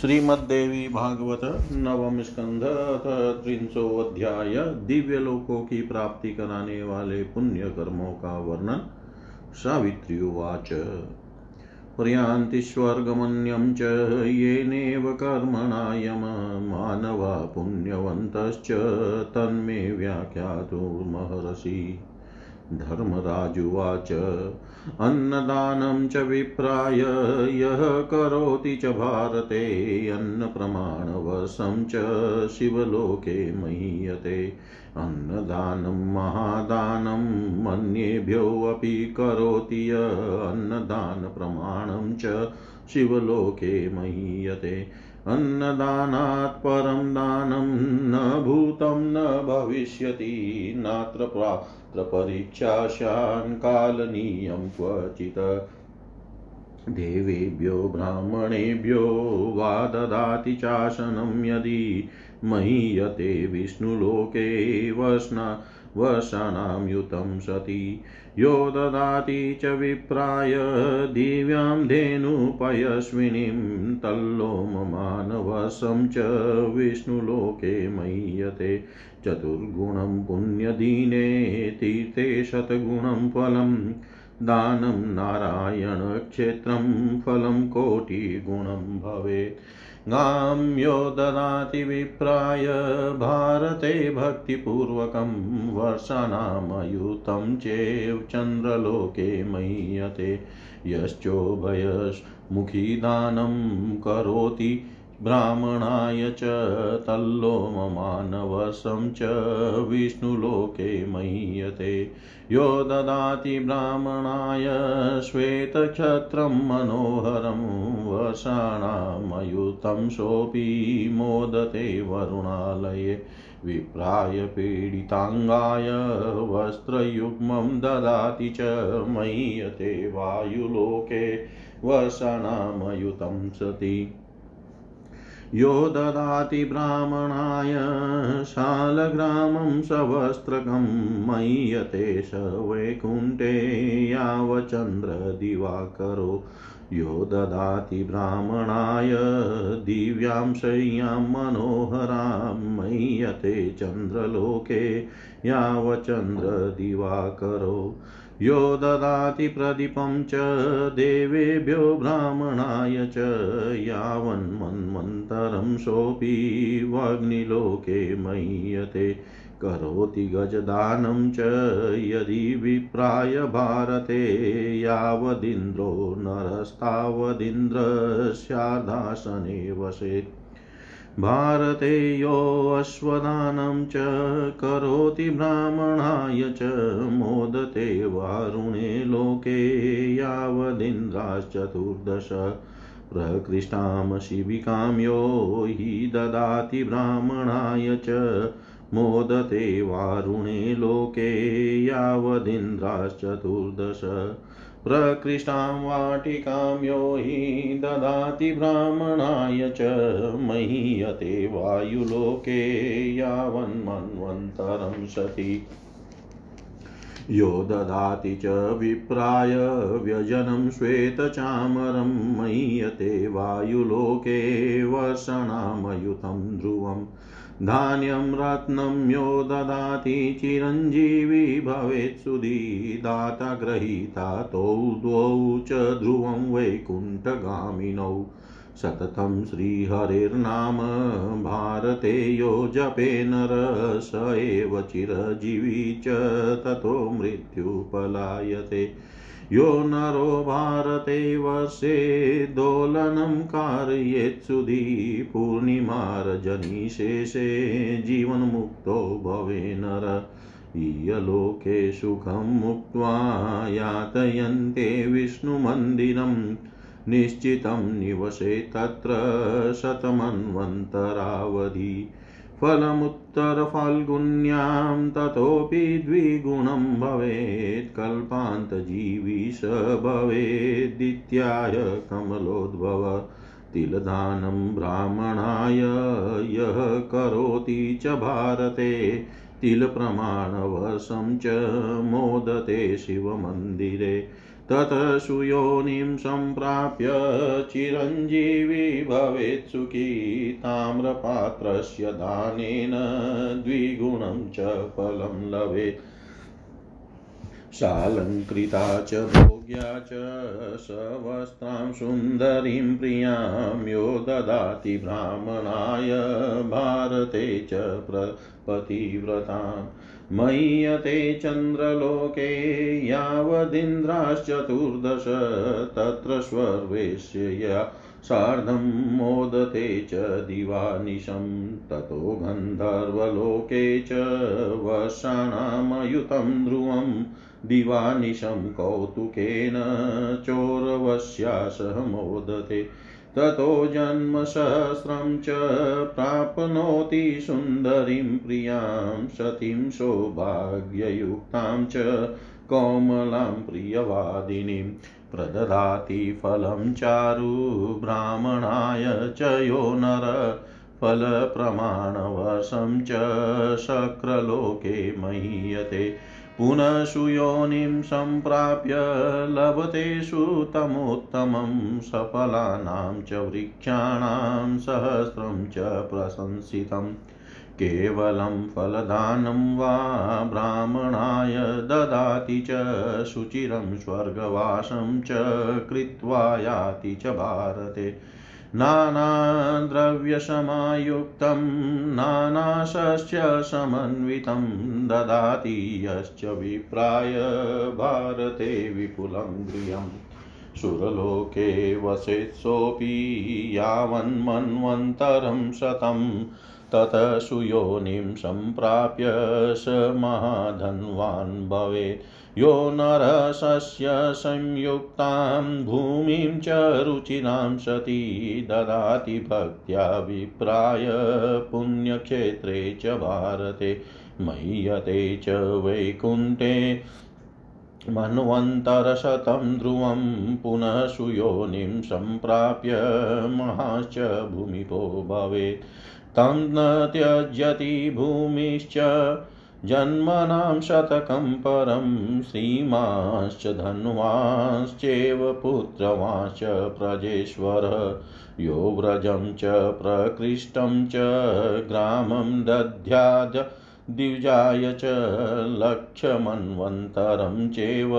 श्रीमद्देवी भागवत नवम स्कंध त्रिंशो अध्याय, दिव्य लोकों की प्राप्ति कराने वाले पुण्य कर्मों का वर्णन, सावित्री उवाच। प्रयान्ति स्वर्गमन्यं च येनेव कर्मणायम मानवा पुण्यवन्तश्च तन्मे व्याख्यातुर्महर्षि। धर्मराजुवाच। अन्नदानं च विप्राय, यः करोति च भारते, अन्नप्रमाणवशं च शिवलोके महीयते। अन्नदानं, महादानं मन्येभ्योऽपि करोति य, अन्नदानप्रमाणं च शिवलोके महीयते। अन्नदानात् परं दानं न भूतं, न भविष्यति, नात्र प्रात्र परीक्षाशान् कालनीयं क्वचित्। देवेभ्यो ब्राह्मणेभ्यो वा ददाति चासनं यदि महीयते विष्णुलोके वस्ना वसानां युतं सति। यो ददाति च विप्राय दिव्यां धेनुपयस्विनीं तल्लोममानवशं च विष्णुलोके मह्यते। चतुर्गुणं पुण्यदीने तीर्थे शतगुणं फलं। दानं नारायणक्षेत्रं फलं कोटिगुणं भवेत्। गां यो ददाति विप्राय भारते भक्तिपूर्वकं वर्षाणामयुतं चेव चन्द्रलोके मह्यते। यश्चोभयमुखीदानं करोति ब्राह्मणाय च तल्लोममानवशं च, विष्णुलोके मह्यते। यो ददाति ब्राह्मणाय श्वेतक्षत्रं मनोहरं, वसाणामयुतं सोऽपि मोदते वरुणालये। विप्राय पीडिताङ्गाय, वस्त्रयुग्मं ददाति च, मह्यते वायुलोके, वसाणामयुतं सति। यो ददाति ब्राह्मणाय शालग्रामं सवस्त्रकं मह्यते स वैकुण्ठे यावचन्द्रदिवाकरो यो ददाति ब्राह्मणाय दिव्यां शय्यां मनोहरां मह्यते चन्द्रलोके यावचन्द्रदिवाकरो यो ददाति प्रदीपं च, देवेभ्यो ब्राह्मणाय च यावन्मन्वन्तरं सोऽपि वग्निलोके मह्यते। करोति गजदानं च, यदि विप्राय भारते, यावदिन्द्रो नरस्तावदिन्द्रस्यादासने वसेत्। भारते योऽश्वदानं च, करोति ब्राह्मणाय च, मोदते वारुणे लोके यावदिन्द्राश्चतुर्दश। प्रकृष्टां शिबिकां यो हि ददाति ब्राह्मणाय च, मोदते वारुणे लोके यावदिन्द्राश्चतुर्दश। प्रकृष्टां वाटिकां यो हि ददाति ब्राह्मणाय च महीयते वायुलोके यावन्मन्वन्तरं सति। यो ददाति च विप्राय व्यजनं श्वेतचामरं महीयते वायुलोके वर्षणामयुतं ध्रुवम्। धान्यं रत्नं यो ददाति चिरञ्जीवी भवेत् सुधी दाता गृहीता तौ द्वौ च ध्रुवं वैकुण्ठगामिनौ। सततं श्रीहरेर्नाम, भारते यो जपे नर, स एव चिरजीवी च, ततो मृत्युपलायते। यो नरो भारते वर्षे दोलनं कारयेत्सुधी पूर्णिमार्जनिशेषे जीवन्मुक्तो भवे नर। इयलोके सुखं मुक्त्वा यातयन्ते विष्णुमन्दिरं। निश्चितं निवसे तत्र शतमन्वन्तरावधि। फलमुत्तरफाल्गुन्यां ततोऽपि द्विगुणं भवेत् कल्पान्तजीवी स भवेद्दित्याय कमलोद्भव तिलदानं ब्राह्मणाय यः करोति च भारते, तिलप्रमाणवशं च मोदते शिवमन्दिरे। ततः सुयोनिं सम्प्राप्य चिरञ्जीवी भवेत् सुखी ताम्रपात्रस्य दानेन द्विगुणं च फलं लभेत्। सालङ्कृता च, भोग्या च, सवस्त्रां सुन्दरीं प्रियाँ यो ददाति ब्राह्मणाय, भारते च प्रपतिव्रताम् मय्यते चन्द्रलोके यावदिन्द्राश्चतुर्दश, तत्र स्वर्वेश्य सार्धं मोदते च दिवानिशं, ततो गन्धर्वलोके च वर्षाणामयुतं ध्रुवं, दिवानिशं कौतुकेन चोरवश्या सह मोदते। ततो जन्मसहस्रं च प्राप्नोति सुन्दरीं प्रियाँ सतीं सौभाग्ययुक्तां च कोमलां प्रियवादिनीं प्रददाति फलं चारु ब्राह्मणाय च यो नर फलप्रमाणवशं च शक्रलोके महीयते पुनः सुयोनिं सम्प्राप्य लभते सुतमोत्तमं सफलानां च वृक्षाणां सहस्रं च प्रशंसितम् केवलं फलदानं वा ब्राह्मणाय ददाति च, शुचिरं स्वर्गवासं च कृत्वा याति च भारते। नानाद्रव्यसमायुक्तं नानाशस्यसमन्वितं ददाति यश्च विप्राय भारते विपुलं गृहम् सुरलोके वसेत्सोऽपि यावन्मन्वन्तरं शतं, ततः सुयोनिं सम्प्राप्य स महाधन्वान् भवेत्। यो नरसस्य संयुक्तां भूमिं च रुचिरां सती ददाति भक्त्या विप्राय पुण्यक्षेत्रे च भारते, मह्यते च वैकुण्ठे मन्वन्तरशतं ध्रुवं पुनः सुयोनिं सम्प्राप्य महाश्च भूमिपो भवेत्। तं न त्यजति भूमिश्च जन्मनां शतकं परं श्रीमाश्च धन्वाश्चैव पुत्रवाश्च प्रजेश्वर। यो व्रजं च प्रकृष्टं च ग्रामं दध्याद द्विजाय च लक्ष्यमन्वन्तरं चैव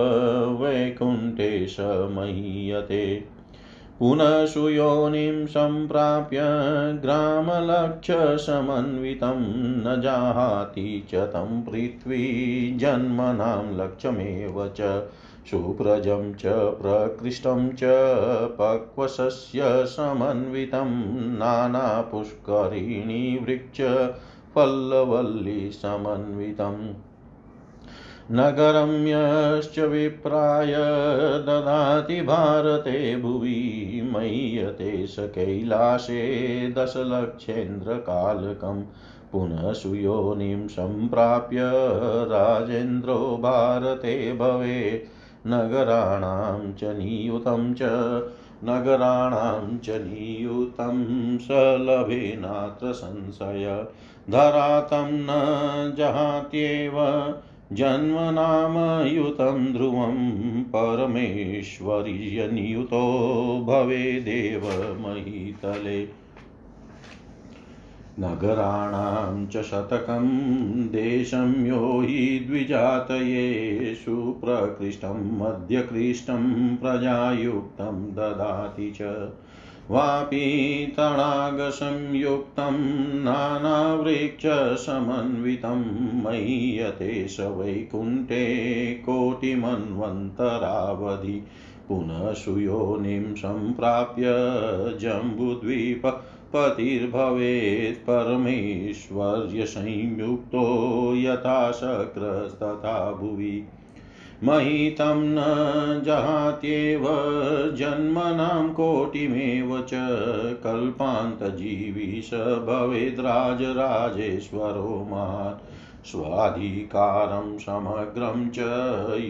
वैकुण्ठे महीयते पुनः सुयोनिं सम्प्राप्य ग्रामलक्ष्यसमन्वितं न जाहाति च तं पृथ्वी जन्मनां लक्ष्यमेव च सुप्रजं च प्रकृष्टं च पक्वसस्य समन्वितं नानापुष्करिणी वृक्ष फल्लवल्लीसमन्वितम् नगरं यश्च विप्राय ददाति भारते भुवि मय्यते स कैलासे दशलक्षेन्द्रकालकम् पुनः सुयोनिं सम्प्राप्य राजेन्द्रो भारते भवेत् नगराणां च नियुतं च नगराणां च नियुतं स लभेनात्र संशय। धरातं न जहात्येव जन्मनामयुतं ध्रुवं परमेश्वर्यनियुतो भवेदेव महीतले नगराणां च शतकं, देशं यो हि द्विजातये, सुप्रकृष्टं, मध्यकृष्टं, प्रजायुक्तं ददाति च। वापि तडागसंयुक्तं नानावृक्षसमन्वितं मह्यते स वैकुण्ठे कोटिमन्वन्तरावधि पुनः सुयोनिं सम्प्राप्य जम्बुद्वीप पतिर्भवेत् परमेश्वर्यसंयुक्तो यथा शक्रस्तथा भुवि। महितं न जहात्येव, जन्मनां कोटिमेव च कल्पान्तजीवी स भवेद्राजराजेश्वरो महान् स्वाधिकारं समग्रं च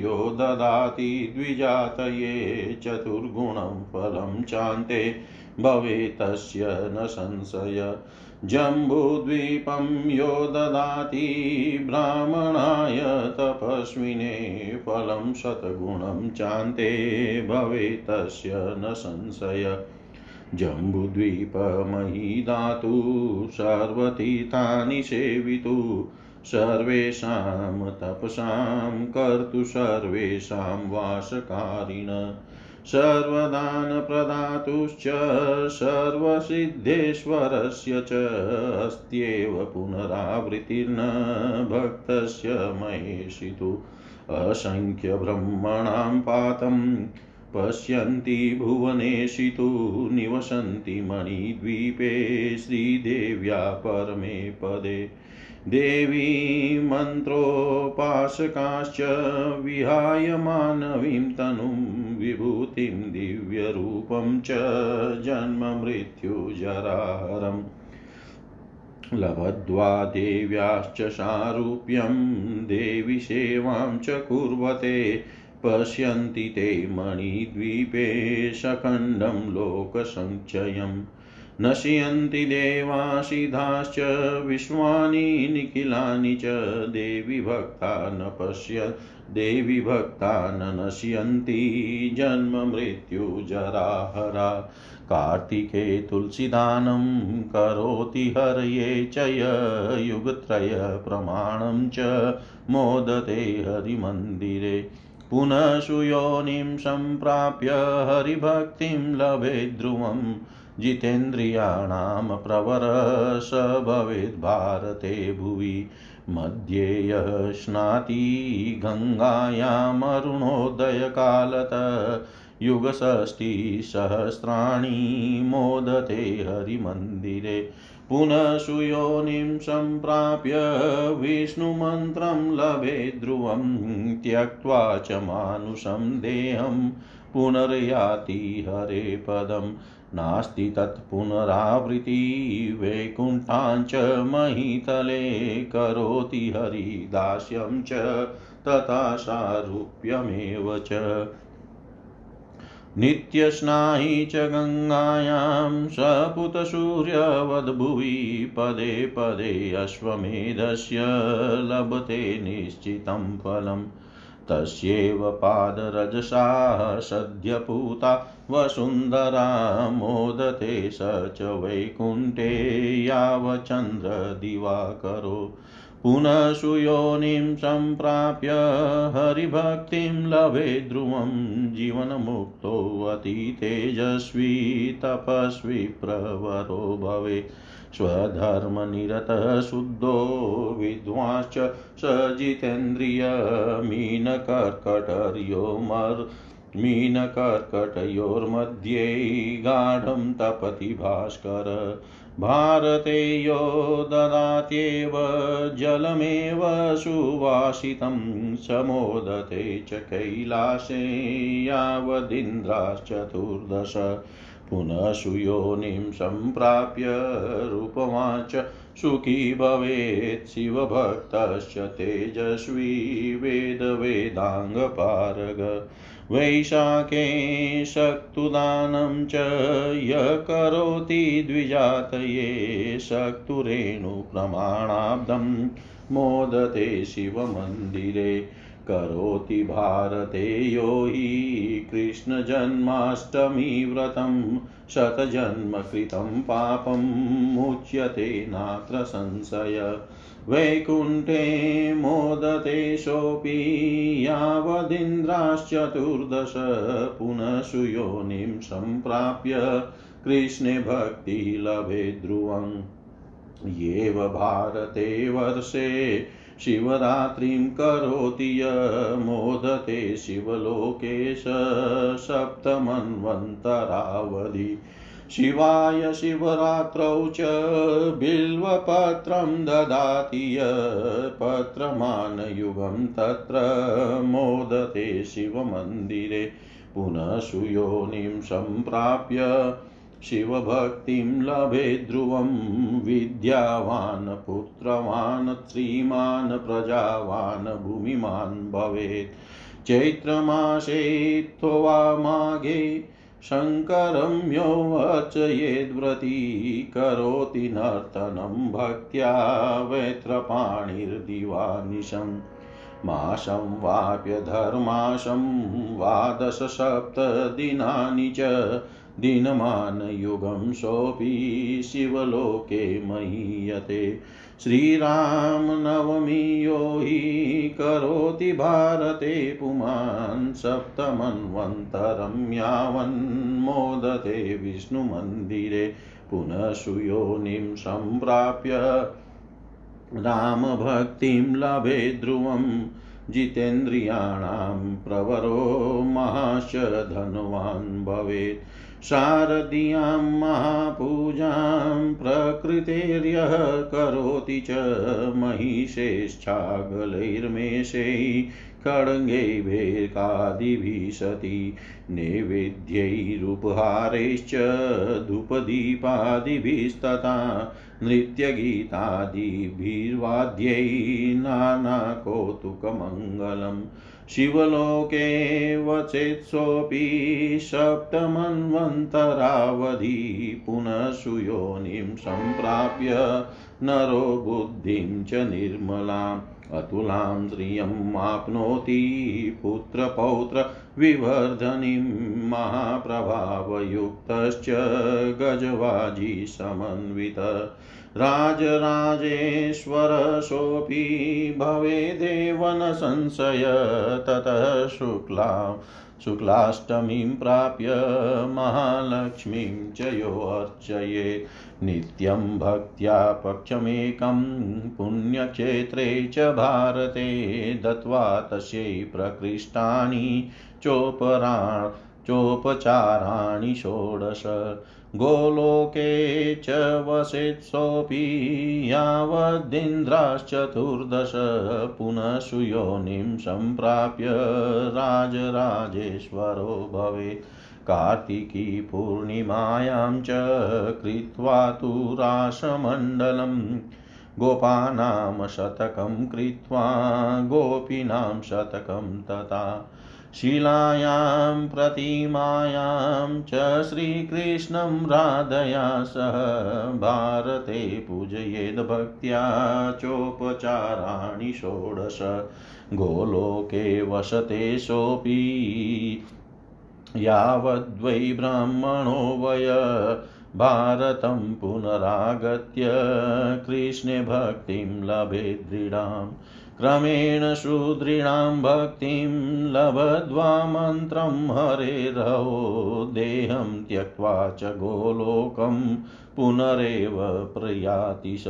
यो ददाति द्विजातये, चतुर्गुणं फलं चान्ते भवेतस्य न संशय। जम्बूद्वीपं यो ददाति ब्राह्मणाय तपस्विने, फलं शतगुणं चान्ते भवेतस्य न संशय। जम्बुद्वीपमयि दातु, सर्वतीर्थानि सेवितु, सर्वेषां तपसां कर्तु, सर्वेषां वासकारिण। सर्वदानप्रदातुश्च सर्वसिद्धेश्वरस्य च अस्त्येव पुनरावृत्तिर्न भक्तस्य महेशितु असङ्ख्यब्रह्मणां पातं पश्यन्ति भुवनेशितु निवसन्ति मणिद्वीपे श्रीदेव्या परमे पदे देवी मन्त्रोपासकाश्च विहाय मानवीं तनुं विभूतिं दिव्यरूपं च जन्ममृत्युजरारम् लभद्वा देव्याश्च सारूप्यं, देवी सेवां च कुर्वते, पश्यन्ति ते मणिद्वीपे सखण्डं लोकसञ्चयम्। नश्यन्ति देवासिधाश्च विश्वानि निखिलानि च, देवी भक्ता न पश्य देवी भक्ता न नश्यन्ति जन्ममृत्युजराहरा कार्तिके तुलसीदानं करोति हरये च युगत्रयप्रमाणं च मोदते हरिमन्दिरे। पुनः सुयोनिं सम्प्राप्य हरिभक्तिं लभे ध्रुवम् जितेन्द्रियाणां प्रवर स भवेद्भारते भुवि मध्ये यः स्नाति गङ्गायामरुणोदयकालत। युगषष्टिसहस्राणि मोदते हरिमन्दिरे। पुनः सुयोनिं सम्प्राप्य विष्णुमन्त्रं लभे ध्रुवं त्यक्त्वा च मानुषं देहं पुनर्याति हरे पदम्। नास्ति तत्पुनरावृत्ति वैकुण्ठाञ्च महीतले करोति हरिदास्यं च तथा सारूप्यमेव च। नित्यस्नायि च गङ्गायां सपुतसूर्यवद्भुवि पदे पदे अश्वमेधस्य लभते निश्चितं फलम्। तस्यैव पादरजसा सद्यपूता वसुन्धरा मोदते स च वैकुण्ठे यावचन्द्रदिवाकरो। पुनः सुयोनिं सम्प्राप्य हरिभक्तिं लभे ध्रुवं जीवनमुक्तोऽतितेजस्वी तपस्वी प्रवरो भवेत् स्वधर्मनिरतः शुद्धो विद्वांश्च स जितेन्द्रियमीनकर्कटर्यो मर् मीनकर्कटयोर्मध्ये गाढं तपति भास्कर। भारते यो ददात्येव, जलमेव सुवासितं, समोदते च कैलासे यावदिन्द्राश्चतुर्दश। पुनः सुयोनिं सम्प्राप्य रूपवाच। सुखी भवेत् शिवभक्तश्च तेजस्वी वेदवेदाङ्गपारग। वैशाखे शक्तुदानं च यः करोति द्विजातये शक्तुरेणुप्रमाणाब्दं मोदते शिवमन्दिरे करोति भारते यो हि कृष्णजन्माष्टमीव्रतं शतजन्मकृतं पापं मुच्यते नात्र संशय। वैकुण्ठे मोदते सोऽपि यावदिन्द्राश्चतुर्दश पुनः सुयोनिं सम्प्राप्य कृष्णे भक्तिलभे ध्रुवम्। येव भारते वर्षे शिवरात्रिं करोति य मोदते शिवलोकेश सप्तमन्वन्तरावधि। शिवाय शिवरात्रौ च बिल्वपत्रं ददाति य पत्रमानयुगं तत्र मोदते शिवमन्दिरे। पुनः सुयोनिं सम्प्राप्य शिवभक्तिं लभे ध्रुवं विद्यावान् पुत्रवान् श्रीमान् प्रजावान् भूमिमान् भवेत्। चैत्रमासेऽथवा माघे शङ्करं योऽर्चयेद्व्रती करोति नर्तनं भक्त्या वैत्रपाणिर्दिवानिशम् माशं वाप्य धर्माशं वा दशसप्तदिनानि च दिनमानयुगं सोऽपि शिवलोके महीयते। श्रीरामनवमी यो हि करोति भारते पुमान् सप्तमन्वन्तरं यावन्मोदते विष्णुमन्दिरे। पुनः सुयोनिं सम्प्राप्य रामभक्तिं लभे ध्रुवं जितेन्द्रियाणां प्रवरो महाश धनवान् भवेत्। शारदीयां महापूजां प्रकृतेर्यः करोति च महिषेश्चागलैर्मेषै खड्गैभेकादिभिः सति नैवेद्यैरुपहारैश्च धूपदीपादिभिस्तथा नृत्यगीतादिभिर्वाद्यै नानाकौतुकमङ्गलम् शिवलोके वचेत्सोऽपि सप्तमन्वन्तरावधि पुनः सुयोनिं सम्प्राप्य नरो बुद्धिं च निर्मलाम्। अतुलां श्रियम् आप्नोति पुत्रपौत्रविवर्धनीं महाप्रभावयुक्तश्च गजवाजी समन्वित। राजराजेश्वरसोऽपि भवेदेव न संशय ततः शुक्ला, शुक्लाष्टमीं प्राप्य महालक्ष्मीं च योऽर्चयेत्। नित्यं भक्त्या पक्षमेकं पुण्यक्षेत्रे च भारते दत्त्वा तस्यै प्रकृष्टानि चोपरा, चोपचाराणि षोडश। गोलोके च वसेत्सोऽपि यावदिन्द्राश्चतुर्दश पुनः सुयोनिं सम्प्राप्य राजराजेश्वरो भवेत्। कार्तिकी पूर्णिमायां च कृत्वा तु रासमण्डलम् गोपानां शतकं कृत्वा गोपीनां शतकं तथा शिलायां प्रतिमायां च श्रीकृष्णं राधया सह भारते पूजयेद्भक्त्या चोपचाराणि षोडश। गोलोके वसते सोऽपि यावद्वै ब्राह्मणो वय। भारतं पुनरागत्य कृष्णे भक्तिं लभे दृढाम् क्रमेण सुदृढां भक्तिं लभद्वा मन्त्रं हरेरहो देहं त्यक्त्वा च गोलोकं पुनरेव प्रयाति स।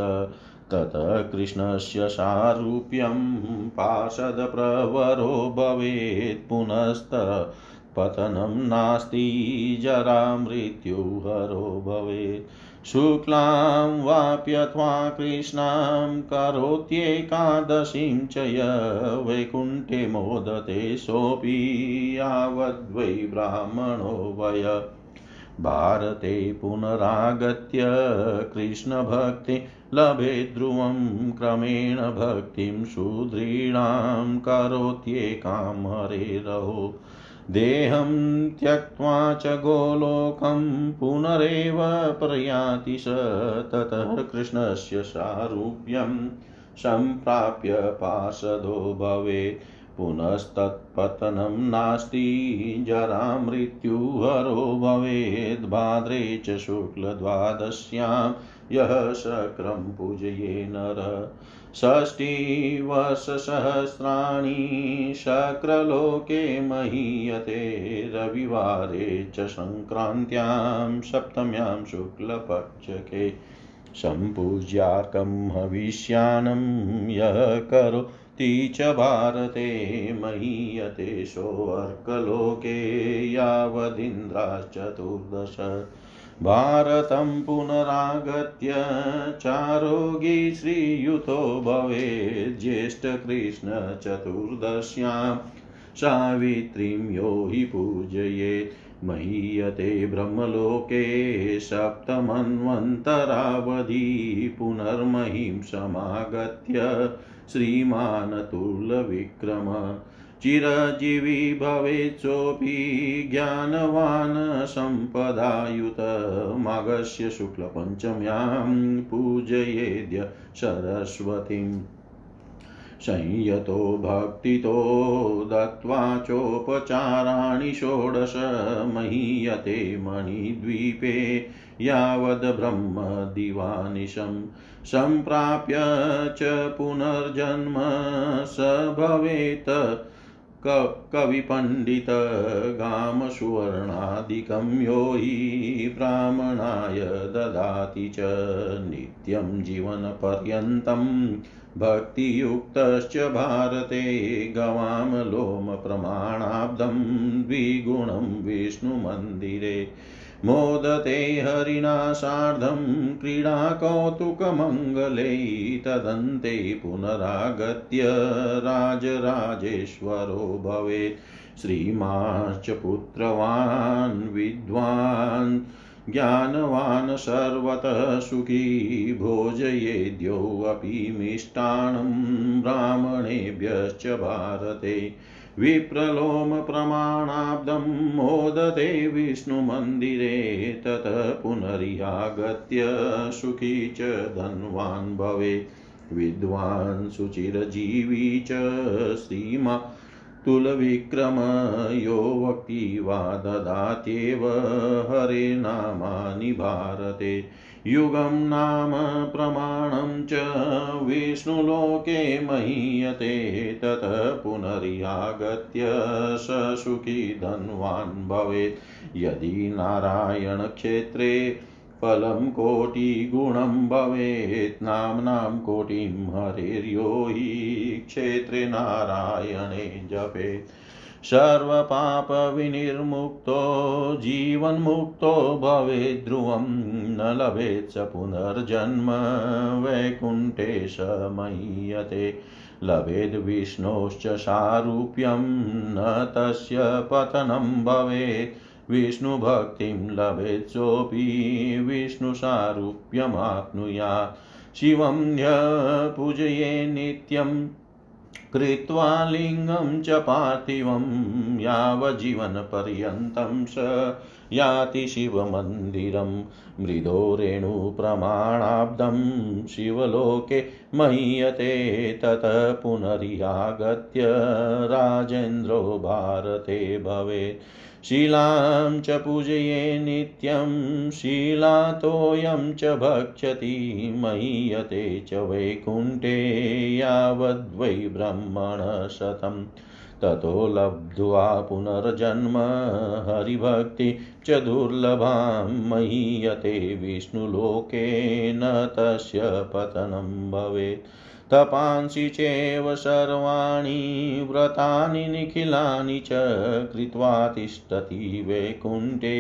ततः कृष्णस्य सारूप्यं पार्षदप्रवरो भवेत् पुनस्त पतनं नास्ति, जरा मृत्युहरो भवेत्। शुक्लां वाप्यथवा कृष्णां करोत्येकादशीं च य वैकुण्ठे मोदते सोऽपि यावद्वै ब्राह्मणो वय। भारते पुनरागत्य कृष्णभक्ति लभे ध्रुवं, क्रमेण भक्तिं सुदृढां करोत्येकां हरेरहो देहं त्यक्त्वा च गोलोकं पुनरेव प्रयाति स ततः कृष्णस्य सारूप्यं सम्प्राप्य पार्षदो भवेत्। पुनस्तत्पतनं नास्ति जरा मृत्युहरो भवेद्। भाद्रे च शुक्लद्वादश्यां यः शक्रं पूजये नर। षष्टिवर्षसहस्राणि शक्रलोके महीयते रविवारे च सङ्क्रान्त्यां सप्तम्यां शुक्लपक्षके सम्पूज्याकं हविष्यानं यः करोति च भारते महीयते सोऽर्कलोके यावदिन्द्राश्चतुर्दश भारतं पुनरागत्य चारोगी श्रीयुतो भवेत् ज्येष्ठकृष्णचतुर्दश्यां सावित्रीं यो हि पूजयेत्। महीयते ब्रह्मलोके सप्तमन्वन्तरावधि पुनर्महीं समागत्य श्रीमानतुलविक्रम चिरजीवी भवेत्सोऽपि ज्ञानवान् सम्पदायुत माघस्य शुक्लपञ्चम्यां पूजयेद्य सरस्वतीम् संयतो भक्तितो दत्त्वा चोपचाराणि षोडश महीयते मणिद्वीपे यावद् ब्रह्मदिवानिशम् सम्प्राप्य च पुनर्जन्म स भवेत्। कविपण्डितगामसुवर्णादिकं यो हि ब्राह्मणाय ददाति च नित्यं जीवनपर्यन्तं। भक्तियुक्तश्च भारते गवां लोमप्रमाणाब्दं द्विगुणं विष्णुमन्दिरे। मोदते हरिणा सार्धं क्रीडाकौतुकमङ्गलै तदन्ते पुनरागत्य राजराजेश्वरो भवेत्। श्रीमाश्च पुत्रवान् विद्वान् ज्ञानवान् सर्वतः सुखी भोजयेद्योऽपि मिष्टान्नं ब्राह्मणेभ्यश्च भारते। विप्रलोमप्रमाणाब्दं मोदते विष्णुमन्दिरे ततः पुनरियागत्य सुखी च धन्वान् भवेत् विद्वान् सुचिरजीवी च श्रीमा तुलविक्रम यो वक्ति वा ददात्येव हरे नामानि भारते। युगं नाम प्रमाणं च विष्णुलोके महीयते ततः पुनर्यागत्य स सुखी धन्वान् भवेत्। यदि नारायणक्षेत्रे फलं कोटिगुणं भवेत्, नाम्नां कोटिं हरेर्यो हि क्षेत्रे नारायणे जपेत्। सर्वपापविनिर्मुक्तो, जीवन्मुक्तो भवेत् ध्रुवं, न लभेत् स पुनर्जन्म वैकुण्ठे स महीयते लभेद् विष्णोश्च सारूप्यं, न तस्य पतनं भवेत्। विष्णुभक्तिं लभेत् सोऽपि विष्णुसारूप्यमाप्नुयात्। शिवं ह्य पूजये नित्यं कृत्वा लिङ्गं च पार्थिवं यावजीवनपर्यन्तं स याति शिवमन्दिरं। मृदो रेणुप्रमाणाब्धं शिवलोके महीयते तत पुनर्यागत्य राजेन्द्रो भारते भवेत्। शिलां च पूजये नित्यं शीलातोऽयं च भक्षति, महीयते च वैकुण्ठे यावद्वै ब्रह्मणशतं ततो लब्ध्वा पुनर्जन्म, हरिभक्ति च दुर्लभां, महीयते विष्णुलोके न तस्य पतनं भवेत्। तपांसि चैव सर्वाणि, व्रतानि निखिलानि च कृत्वा तिष्ठति वैकुण्ठे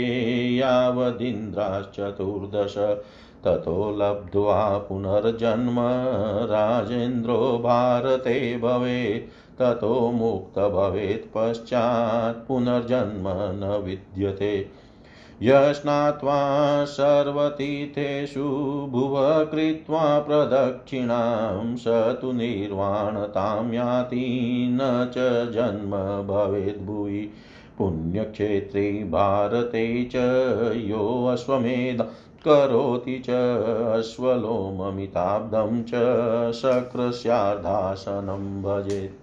यावदिन्द्राश्चतुर्दश। ततो लब्ध्वा पुनर्जन्म, राजेन्द्रो भारते भवेत्। ततो मुक्त भवेत् पश्चात् पुनर्जन्म न विद्यते। यस्नात्वा सर्वतीर्थेषु भुव कृत्वा प्रदक्षिणां स तु निर्वाणतां याति न च जन्म भवेद्भुवि पुण्यक्षेत्रे भारते च योऽश्वमेध करोति च अश्वलोममिताब्दं च शक्रस्यार्धासनं भजेत्।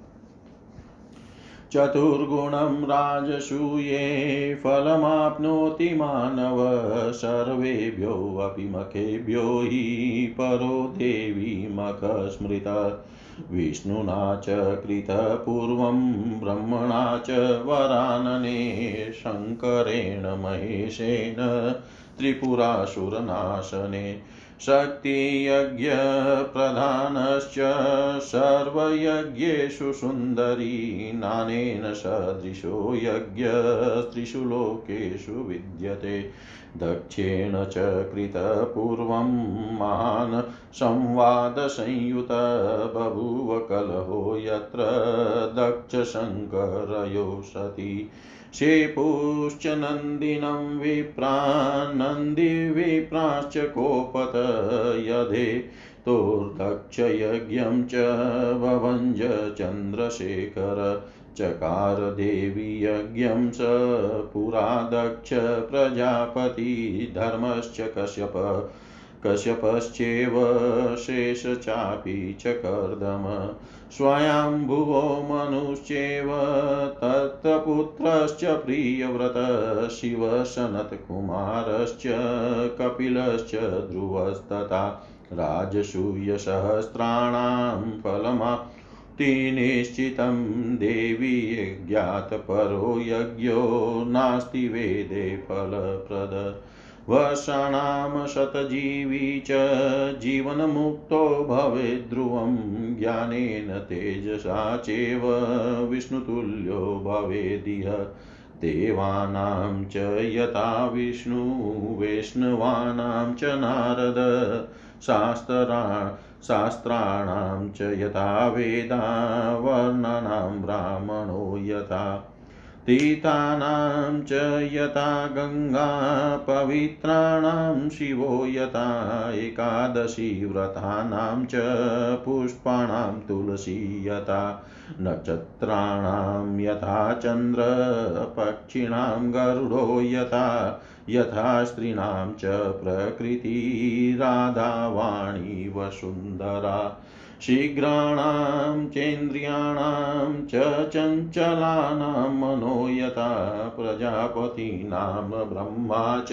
चतुर्गुणं राजसूये फलमाप्नोति मानव सर्वेभ्योऽपि मखेभ्यो हि परो देवी मखस्मृत। विष्णुना च कृतः पूर्वं, ब्रह्मणा च वरानने, शङ्करेण महेशेन त्रिपुरासुरनाशने। शक्तियज्ञप्रधानश्च सर्वयज्ञेषु सुन्दरी नानेन सदृशो यज्ञस्त्रिषु लोकेषु विद्यते। दक्षेण च कृतपूर्वं महान् संवादसंयुत बभूव कलहो यत्र दक्षशङ्करयो सति। शेपुश्च नन्दिनं विप्रानन्दिविप्राश्च कोपत यधे तोर्दक्षयज्ञं च भवञ्ज चन्द्रशेखर चकार देवी यज्ञं स पुरा दक्ष प्रजापति धर्मश्च कश्यप, कश्यपश्चेव शेष चापि चकर्दम स्वयंभुवो मनुश्चेव तत्पुत्रश्च प्रियव्रत, शिवसनत्कुमारश्च, कपिलश्च ध्रुवस्तथा, राजसूयसहस्राणां फलमा निश्चितं देवी यज्ञातपरो यज्ञो, नास्ति वेदे फलप्रद। वर्षाणां शतजीवी च जीवनमुक्तो भवेत् ध्रुवं, ज्ञानेन तेजसा चैव विष्णुतुल्यो भवेदिह देवानां च यथा विष्णु, वैष्णवानां च नारद। शास्त्रा, शास्त्राणां च यथा वेदा, वर्णानां ब्राह्मणो यथा। तीतानां च यथा गङ्गा पवित्राणां शिवो यथा एकादशी व्रतानां च पुष्पाणां तुलसी यथा नक्षत्राणां यथा चन्द्र पक्षिणां गरुडो यथा यथा स्त्रीणां च प्रकृतिराधावाणी वसुन्धरा शीघ्राणां चेन्द्रियाणां च चञ्चलानां मनो यथा प्रजापतीनां ब्रह्मा च।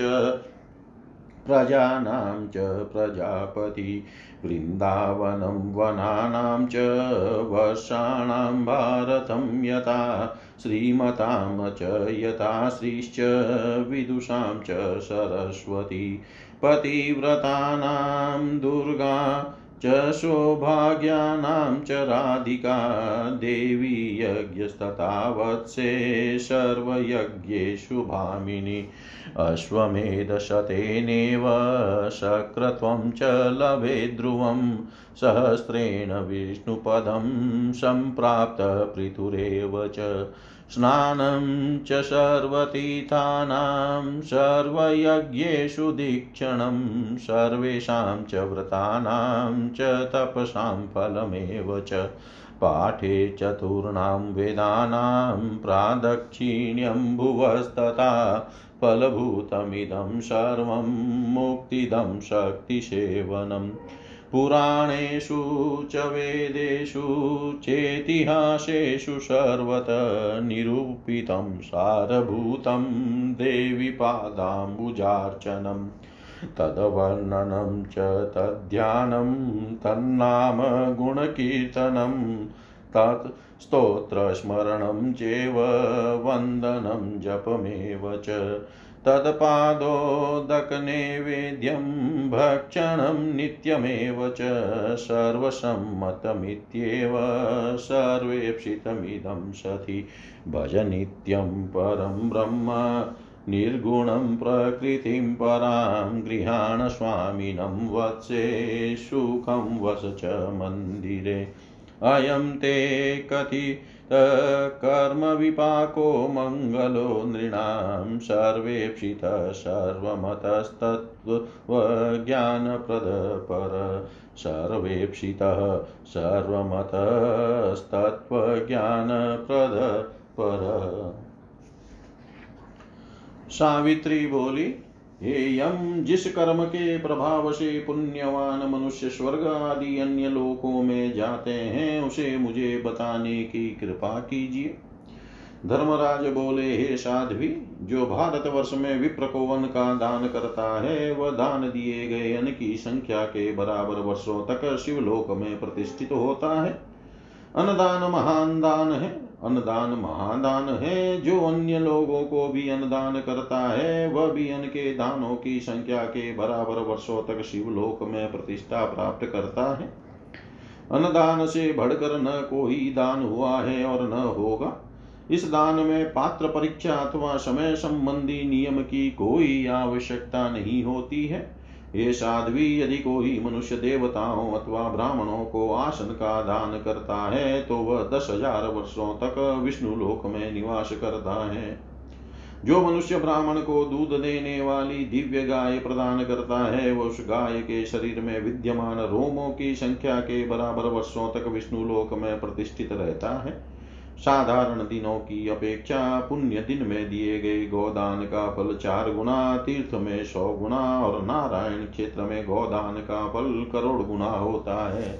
प्रजानां च प्रजापति वृन्दावनं वनानां च वर्षाणां भारतं यथा श्रीमतां च यथा श्रीश्च विदुषां च सरस्वती। पतिव्रतानां दुर्गा च सौभाग्यानां च राधिका देवी यज्ञस्तथा वत्से सर्वयज्ञेषु भामिनी अश्वमेधशतेनेव शक्रत्वं च लभे ध्रुवं सहस्रेण विष्णुपदं सम्प्राप्तपृथुरेव च स्नानं च सर्वतीर्थानां सर्वयज्ञेषु दीक्षणं, सर्वेषां च व्रतानां च तपसां फलमेव च। पाठे चतुर्णां वेदानां प्रादक्षिण्यं भुवस्तथा फलभूतमिदं सर्वं मुक्तिदं शक्तिसेवनम्। पुराणेषु च वेदेषु चेतिहासेषु सर्वत निरूपितं सारभूतं देवि पादाम्बुजार्चनम् तद्वर्णनं च तद्ध्यानं, तन्नाम गुणकीर्तनं, तत् स्तोत्रस्मरणं चेव वन्दनं जपमेव च। तत्पादोदकनैवेद्यं भक्षणं नित्यमेव च सर्वसम्मतमित्येव सर्वेप्सितमिदं सति। भज नित्यं परं ब्रह्म, निर्गुणं प्रकृतिं परां गृहाण स्वामिनं वत्से, सुखं वस च मन्दिरे। अयं ते कथि कर्मविपाको मङ्गलो नृणां सर्वेप्सितः सर्वमतस्तत्त्वज्ञानप्रदपर सर्वेप्सितः सर्वमतस्तत्त्वज्ञानप्रद पर। सावित्री बोली हे यम जिस कर्म के प्रभाव से पुण्यवान मनुष्य स्वर्ग आदि अन्य लोकों में जाते हैं, उसे मुझे बताने की कृपा कीजिए। धर्मराज बोले, हे साध्वी, जो भारत वर्ष में विप्र को वन का दान करता है, वह दान दिए गए अन्न की संख्या के बराबर वर्षों तक शिवलोक में प्रतिष्ठित होता है। अन्नदान महान दान है अन्नदान महादान है। जो अन्य लोगों को भी अन्नदान करता है, वह भी अन्न के दानों की संख्या के बराबर वर्षों तक शिवलोक में प्रतिष्ठा प्राप्त करता है। अन्नदान से बढ़कर न कोई दान हुआ है और न होगा। इस दान में पात्र परीक्षा अथवा समय संबंधी नियम की कोई आवश्यकता नहीं होती है। ये साध्वी, यदि कोई मनुष्य देवताओं अथवा ब्राह्मणों को आसन का दान करता है तो वह दस हज़ार वर्षों तक विष्णु लोक में निवास करता है। जो मनुष्य ब्राह्मण को दूध देने वाली दिव्य गाय प्रदान करता है, वह उस गाय के शरीर में विद्यमान रोमों की संख्या के बराबर वर्षों तक विष्णु लोक में प्रतिष्ठित रहता है। साधारण दिनों की अपेक्षा पुण्य दिन में दिए गए गोदान का फल चार गुना, तीर्थ में सौ गुना और नारायण क्षेत्र में गोदान का फल करोड़ गुना होता है।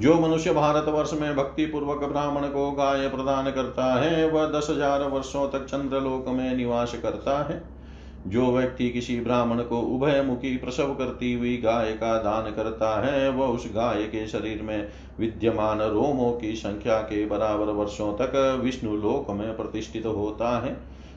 जो मनुष्य भारत वर्ष में भक्ति पूर्वक ब्राह्मण को गाय प्रदान करता है, वह दस हज़ार वर्षों तक चंद्रलोक में निवास करता है। जो व्यक्ति किसी ब्राह्मण को उभय मुखी प्रसव करती हुई गाय का दान करता है, वह उस गाय के शरीर में विद्यमान रोमों की संख्या के बराबर वर्षों तक विष्णु लोक में प्रतिष्ठित होता है।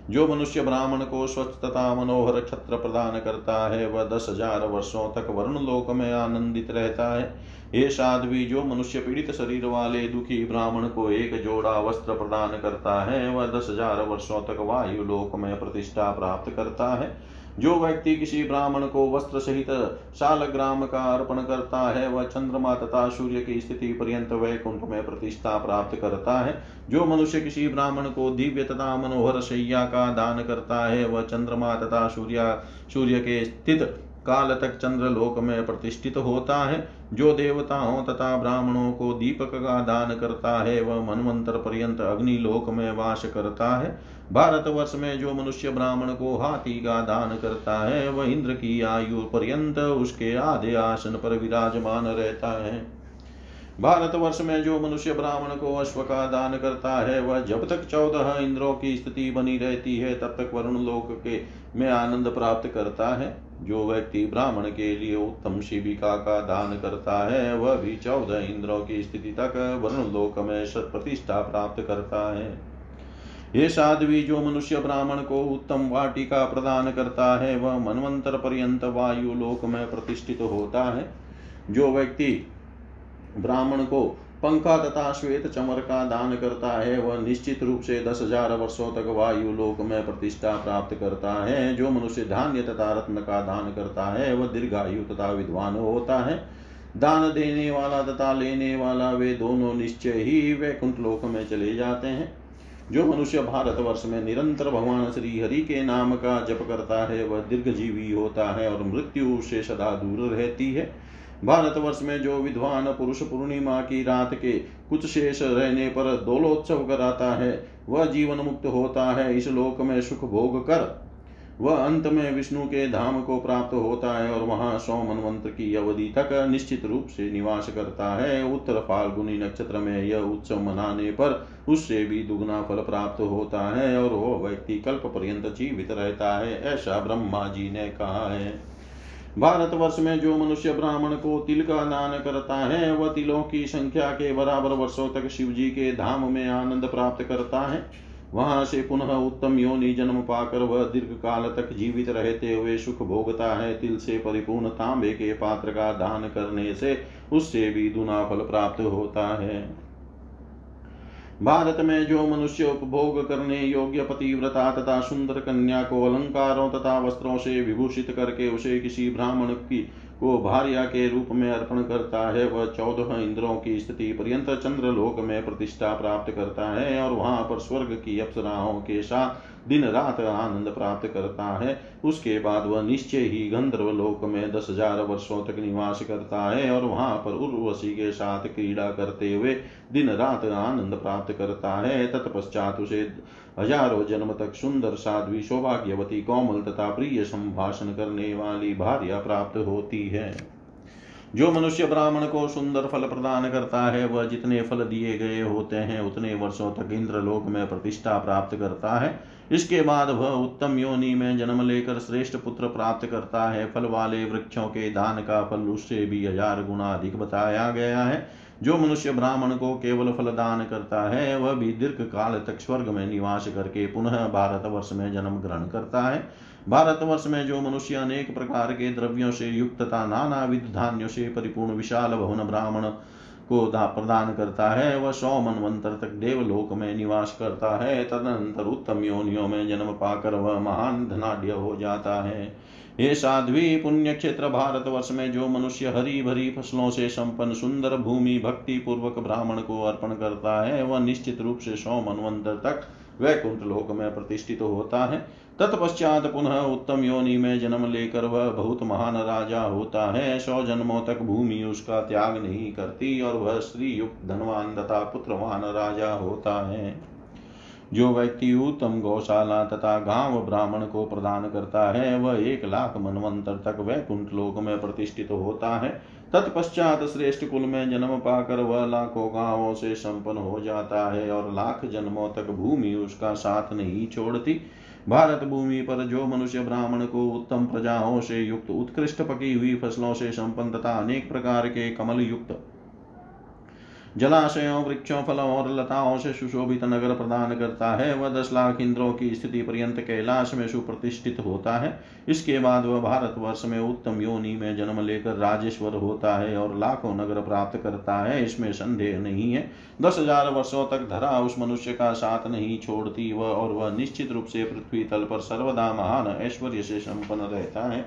जो मनुष्य ब्राह्मण को स्वच्छ तथा मनोहर छत्र प्रदान करता है, वह दस हज़ार वर्षों तक वरुण लोक में आनंदित रहता है। हे साध्वी, जो मनुष्य पीड़ित शरीर वाले दुखी ब्राह्मण को एक जोड़ा वस्त्र प्रदान करता है, वह दस हज़ार वर्षों तक वायु लोक में प्रतिष्ठा प्राप्त करता है। जो व्यक्ति किसी ब्राह्मण को वस्त्र सहित शालग्राम का अर्पण करता है, वह चंद्रमा तथा सूर्य की स्थिति पर्यंत वैकुंठ में प्रतिष्ठा प्राप्त करता है। जो मनुष्य किसी ब्राह्मण को दिव्य तथा मनोहर शैया का दान करता है, वह चंद्रमा तथा सूर्य सूर्य के स्थित काल तक चंद्रलोक में प्रतिष्ठित होता है। जो देवताओं तथा ब्राह्मणों को दीपक का दान करता है, वह मनवंतर पर्यंत अग्निलोक में वास करता है। भारत वर्ष में जो मनुष्य ब्राह्मण को हाथी का दान करता है, वह इंद्र की आयु पर्यंत उसके आधे आसन पर विराजमान रहता है। भारत वर्ष में जो मनुष्य ब्राह्मण को अश्व का दान करता है, वह जब तक चौदह इंद्रों की स्थिति बनी रहती है, तब तक वरुण लोक के में आनंद प्राप्त करता है। जो व्यक्ति ब्राह्मण के लिए उत्तम शिविका का दान करता है, वह भी चौदह इंद्रों की स्थिति तक वरुण लोक में प्रतिष्ठा प्राप्त करता है। ये साध्वी जो मनुष्य ब्राह्मण को उत्तम वाटिका प्रदान करता है, वह मनवंतर पर्यंत वायु लोक में प्रतिष्ठित होता है। जो व्यक्ति ब्राह्मण को पंखा तथा श्वेत चमर का दान करता है, वह निश्चित रूप से दस हज़ार वर्षो तक वायु लोक में प्रतिष्ठा प्राप्त करता है। जो मनुष्य धान्य तथा रत्न का दान करता है, वह दीर्घायु तथा विद्वान होता है। दान देने वाला तथा लेने वाला, वे दोनों निश्चय ही वैकुंठ लोक में चले जाते हैं। जो मनुष्य भारत वर्ष में निरंतर भगवान श्री हरि के नाम का जप करता है, वह दीर्घजीवी होता है और मृत्यु से सदा दूर रहती है। भारतवर्ष में जो विद्वान पुरुष पूर्णिमा की रात के कुछ शेष रहने पर दोलोत्सव कराता है, वह जीवन मुक्त होता है, इस लोक में सुख भोग कर। वह अंत में विष्णु के धाम को प्राप्त होता है और वहाँ सौ की अवधि तक निश्चित रूप से निवास करता है। उत्तर फाल्गुनी नक्षत्र में यह उत्सव मनाने पर उससे भी दुगना फल प्राप्त होता है और वह व्यक्ति कल्प पर्यंत जीवित रहता है, ऐसा ब्रह्मा जी ने कहा है। भारतवर्ष में जो मनुष्य ब्राह्मण को तिल का दान करता है, वह तिलों की संख्या के बराबर वर्षों तक शिव जी के धाम में आनंद प्राप्त करता है। वहाँ से पुनः उत्तम योनि जन्म पाकर वह दीर्घ काल तक जीवित रहते हुए सुख भोगता है। तिल से परिपूर्ण तांबे के पात्र का दान करने से उससे भी दुना फल प्राप्त होता है। भारत में जो मनुष्य उपभोग करने योग्य पतिव्रता तथा सुंदर कन्या को अलंकारों तथा वस्त्रों से विभूषित करके उसे किसी ब्राह्मण की को भार्या के रूप में अर्पण करता है, वह चौदह इंद्रों की स्थिति पर्यंत चंद्रलोक में प्रतिष्ठा प्राप्त करता है और वहाँ पर स्वर्ग की अप्सराओं के साथ दिन रात आनंद प्राप्त करता है। उसके बाद वह निश्चय ही गंधर्व लोक में दस हज़ार वर्षों तक निवास करता है और वहाँ पर उर्वशी के साथ क्रीड़ा करते हुए दिन रात आनंद प्राप्त करता है। तत्पश्चात उसे हज़ारों जन्म तक सुंदर, साध्वी, सौभाग्यवती, कोमल तथा प्रिय संभाषण करने वाली भार्या प्राप्त होती है। जो मनुष्य ब्राह्मण को सुंदर फल प्रदान करता है, वह जितने फल दिए गए होते हैं, उतने वर्षों तक इंद्रलोक में प्रतिष्ठा प्राप्त करता है। इसके बाद वह उत्तम योनि में जन्म लेकर श्रेष्ठ पुत्र प्राप्त करता है। फल वाले वृक्षों के दान का फल उससे भी हज़ार गुना अधिक बताया गया है। जो मनुष्य ब्राह्मण को केवल फल दान करता है, वह भी दीर्घ काल तक स्वर्ग में निवास करके पुनः भारत वर्ष में जन्म ग्रहण करता है। भारत वर्ष में जो मनुष्य अनेक प्रकार के द्रव्यों से युक्त तथा नाना विध धान्यों से परिपूर्ण विशाल भवन ब्राह्मण को प्रदान करता है, वह सौ मनवंतर तक देवलोक में निवास करता है, तदनंतर उत्तम योनियों में जन्म पाकर वह महान धनाढ़ हो जाता है। हे साध्वी पुण्य क्षेत्र भारत वर्ष में जो मनुष्य हरी भरी फ़सलों से संपन्न, सुंदर भूमि भक्ति पूर्वक ब्राह्मण को अर्पण करता है, वह निश्चित रूप से सौ मनवंतर तक वैकुंठ लोक में प्रतिष्ठित होता है। तत्पश्चात पुनः उत्तम योनि में जन्म लेकर वह बहुत महान राजा होता है। सौ जन्मों तक भूमि उसका त्याग नहीं करती और वह श्री युक्त धनवान तथा पुत्रवान राजा होता है। जो व्यक्ति उत्तम गौशाला तथा गाँव ब्राह्मण को प्रदान करता है, वह एक लाख मनवंतर तक वैकुंठ लोक में प्रतिष्ठित होता है। तत्पश्चात श्रेष्ठ कुल में जन्म पाकर वह लाखों गाँवों से संपन्न हो जाता है और लाख जन्मों तक भूमि उसका साथ नहीं छोड़ती। भारत भूमि पर जो मनुष्य ब्राह्मण को उत्तम प्रजाओं से युक्त, उत्कृष्ट पकी हुई फ़सलों से संपन्न तथा अनेक प्रकार के कमल युक्त जलाशयों, वृक्षों, फलों और लताओं से सुशोभित नगर प्रदान करता है। वह दस लाख इंद्रों की स्थिति पर्यंत कैलाश में सुप्रतिष्ठित होता है। इसके बाद वह भारत वर्ष में उत्तम योनि में जन्म लेकर राजेश्वर होता है और लाखों नगर प्राप्त करता है। इसमें संदेह नहीं है। दस हज़ार वर्षों तक धरा उस मनुष्य का साथ नहीं छोड़ती वह और वह निश्चित रूप से पृथ्वी तल पर सर्वदा महान ऐश्वर्य से संपन्न रहता है।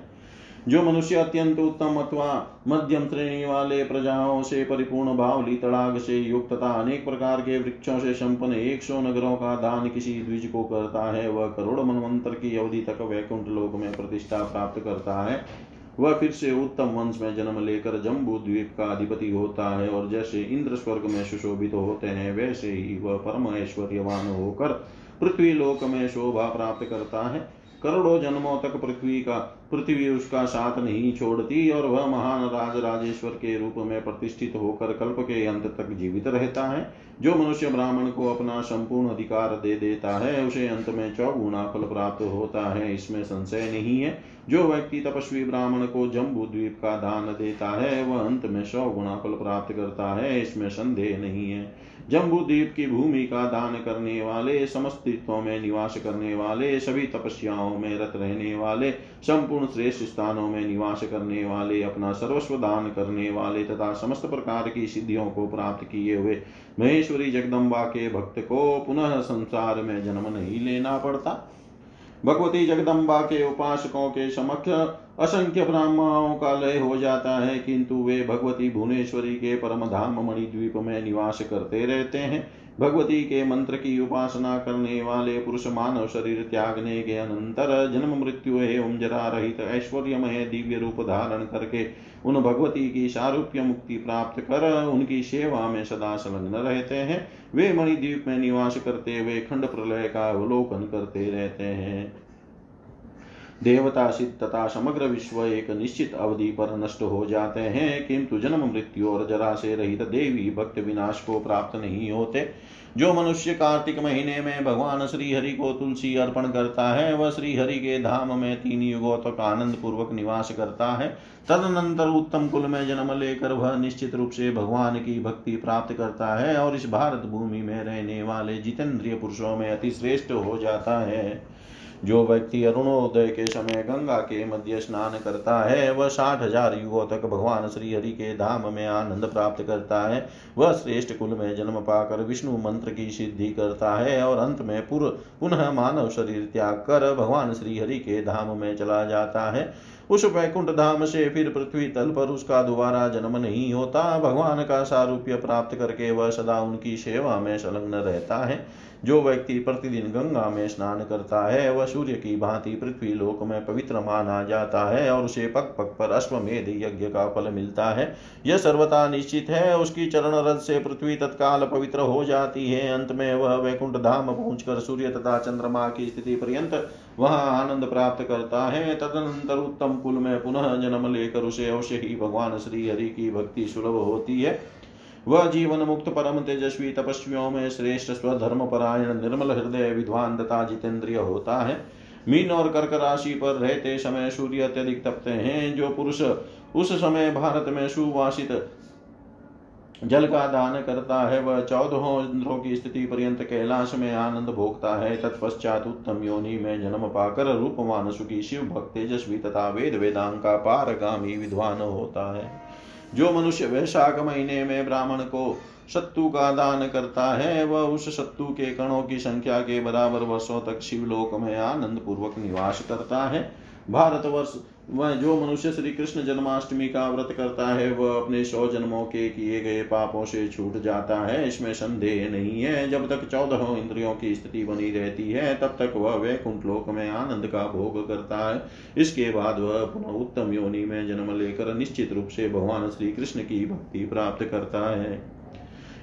जो मनुष्य अत्यंत उत्तम अथवा मध्यम श्रेणी वाले प्रजाओं से परिपूर्ण भावली तड़ाग से युक्त तथा अनेक प्रकार के वृक्षों से संपन्न एक सौ नगरों का दान किसी द्विज को करता है, वह करोड़ मनवंतर की अवधि तक वैकुंठ लोक में प्रतिष्ठा प्राप्त करता है। वह फिर से उत्तम वंश में जन्म लेकर जम्बू द्वीप का अधिपति होता है और जैसे इंद्र स्वर्ग में सुशोभित होते हैं, वैसे ही वह परम ऐश्वर्यवान होकर पृथ्वी लोक में शोभा प्राप्त करता है। करोड़ों जन्मों तक पृथ्वी का, पृथ्वी उसका साथ नहीं छोड़ती और वह महान राज राजेश्वर के रूप में प्रतिष्ठित होकर कल्प के अंत तक जीवित रहता है। जो मनुष्य ब्राह्मण को अपना संपूर्ण अधिकार दे देता है, उसे अंत में चौगुना फल प्राप्त होता है। इसमें संशय नहीं है। जो व्यक्ति तपस्वी ब्राह्मण को जम्बू द्वीप का दान देता है, वह अंत में सौ गुणा फल प्राप्त करता है। इसमें संदेह नहीं है। जम्बूद्वीप की भूमि का दान करने वाले समस्त तीर्थों में निवास करने वाले, सभी तपस्याओं में रत रहने वाले, संपूर्ण श्रेष्ठ स्थानों में निवास करने वाले, अपना सर्वस्व दान करने वाले तथा समस्त प्रकार की सिद्धियों को प्राप्त किए हुए महेश्वरी जगदम्बा के भक्त को पुनः संसार में जन्म नहीं लेना पड़ता। भगवती जगदम्बा के उपासकों के समक्ष असंख्य ब्राह्मणों का लय हो जाता है, किंतु वे भगवती भुवनेश्वरी के परम धाम मणिद्वीप में निवास करते रहते हैं। भगवती के मंत्र की उपासना करने वाले पुरुष मानव शरीर त्यागने के अनंतर जन्म मृत्यु एवं जरा रहित ऐश्वर्यमय दिव्य रूप धारण करके उन भगवती की सारूप्य मुक्ति प्राप्त कर उनकी सेवा में सदा संलग्न रहते हैं। वे मणिद्वीप में निवास करते हुए खंड प्रलय का अवलोकन करते रहते हैं। देवता सिद्ध तथा समग्र विश्व एक निश्चित अवधि पर नष्ट हो जाते हैं, किंतु जन्म, मृत्यु और जरा से रहित देवी भक्त विनाश को प्राप्त नहीं होते। जो मनुष्य कार्तिक महीने में भगवान श्री हरि को तुलसी अर्पण करता है, वह श्री हरि के धाम में तीन युगों तक तो आनंद पूर्वक निवास करता है। तदनंतर उत्तम कुल में जन्म लेकर वह निश्चित रूप से भगवान की भक्ति प्राप्त करता है और इस भारत भूमि में रहने वाले जितेंद्रिय पुरुषों में अति श्रेष्ठ हो जाता है। जो व्यक्ति अरुणोदय के समय गंगा के मध्य स्नान करता है, वह साठ हज़ार युगों तक भगवान श्री हरि के धाम में आनंद प्राप्त करता है। वह श्रेष्ठ कुल में जन्म पाकर विष्णु मंत्र की सिद्धि करता है और अंत में पुर, पुनः मानव शरीर त्याग कर भगवान श्री हरि के धाम में चला जाता है। उस वैकुंठ धाम से फिर पृथ्वी तल पर उसका दोबारा जन्म नहीं होता। भगवान का सारूप्य प्राप्त करके वह सदा उनकी सेवा में संलग्न रहता है। जो व्यक्ति प्रतिदिन गंगा में स्नान करता है, वह सूर्य की भांति पृथ्वी लोक में पवित्र माना जाता है और उसे पग पग पर अश्वमेध यज्ञ का फल मिलता है। यह सर्वथा निश्चित है, उसकी चरण रथ से पृथ्वी तत्काल पवित्र हो जाती है। अंत में वह वैकुंठ धाम पहुंचकर सूर्य तथा चंद्रमा की स्थिति पर्यंत वहाँ आनंद प्राप्त करता है। तदनंतर उत्तम कुल में पुनः जन्म लेकर उसे अवश्य ही भगवान श्री हरि की भक्ति सुलभ होती है। वह जीवन मुक्त परम तेजस्वी तपस्वियों में श्रेष्ठ स्वधर्म परायण निर्मल हृदय विद्वान तथा जितेंद्रिय होता है। मीन और कर्क राशि पर रहते समय सूर्य अत्यधिक तपते हैं, जो पुरुष उस समय भारत में सुवासित जल का दान करता है, वह चौदहों इंद्रों की स्थिति पर्यंत कैलाश में आनंद भोगता है। तत्पश्चात उत्तम योनि में जन्म पाकर रूपमान सुखी शिव भक्त तेजस्वी तथा वेद वेदांग का पारगामी विद्वान होता है। जो मनुष्य वैशाख महीने में ब्राह्मण को सत्तु का दान करता है, वह उस सत्तु के कणों की संख्या के बराबर वर्षों तक शिवलोक में आनंद पूर्वक निवास करता है। भारतवर्ष, वह जो मनुष्य श्री कृष्ण जन्माष्टमी का व्रत करता है, वह अपने सौ जन्मों के किए गए पापों से छूट जाता है। इसमें संदेह नहीं है, जब तक चौदह इंद्रियों की स्थिति बनी रहती है, तब तक वह वैकुंठ लोक में आनंद का भोग करता है। इसके बाद वह पुनः उत्तम योनि में जन्म लेकर निश्चित रूप से भगवान श्री कृष्ण की भक्ति प्राप्त करता है।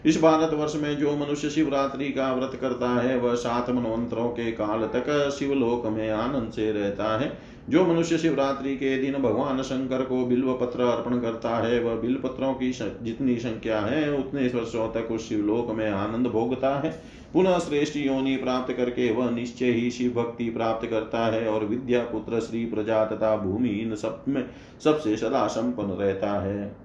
इस भारत वर्ष में जो मनुष्य शिवरात्रि का व्रत करता है, वह सात मनवंतरों के काल तक शिवलोक में आनंद से रहता है। जो मनुष्य शिवरात्रि के दिन भगवान शंकर को बिल्व पत्र अर्पण करता है, वह बिल पत्रों की जितनी संख्या है, उतने वर्षों तक उस शिवलोक में आनंद भोगता है। पुनः श्रेष्ठ योनि प्राप्त करके वह निश्चय ही शिव भक्ति प्राप्त करता है और विद्या पुत्र श्री प्रजा तथा भूमि इन सब में सबसे सदा संपन्न रहता है।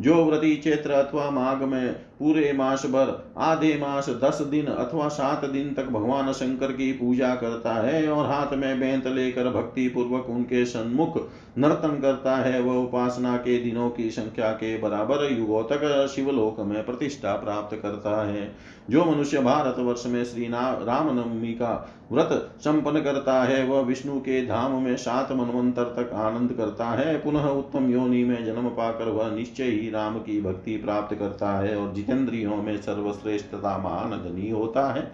जो व्रती चैत्र अथवा माघ में पूरे मास भर, आधे मास, दस दिन अथवा सात दिन तक भगवान शंकर की पूजा करता है और हाथ में बेंत लेकर भक्ति पूर्वक उनके सन्मुख नर्तन करता है। वह उपासना के दिनों की संख्या के बराबर युगों तक शिवलोक में प्रतिष्ठा प्राप्त करता है। जो मनुष्य भारत वर्ष में श्री रामनवमी का व्रत संपन्न करता है, वह विष्णु के धाम में सात मनवंतर तक आनंद करता है। पुनः उत्तम योनि में जन्म पाकर वह निश्चय ही राम की भक्ति प्राप्त करता है और जितेंद्रियों में सर्वश्रेष्ठता महान धनी होता है।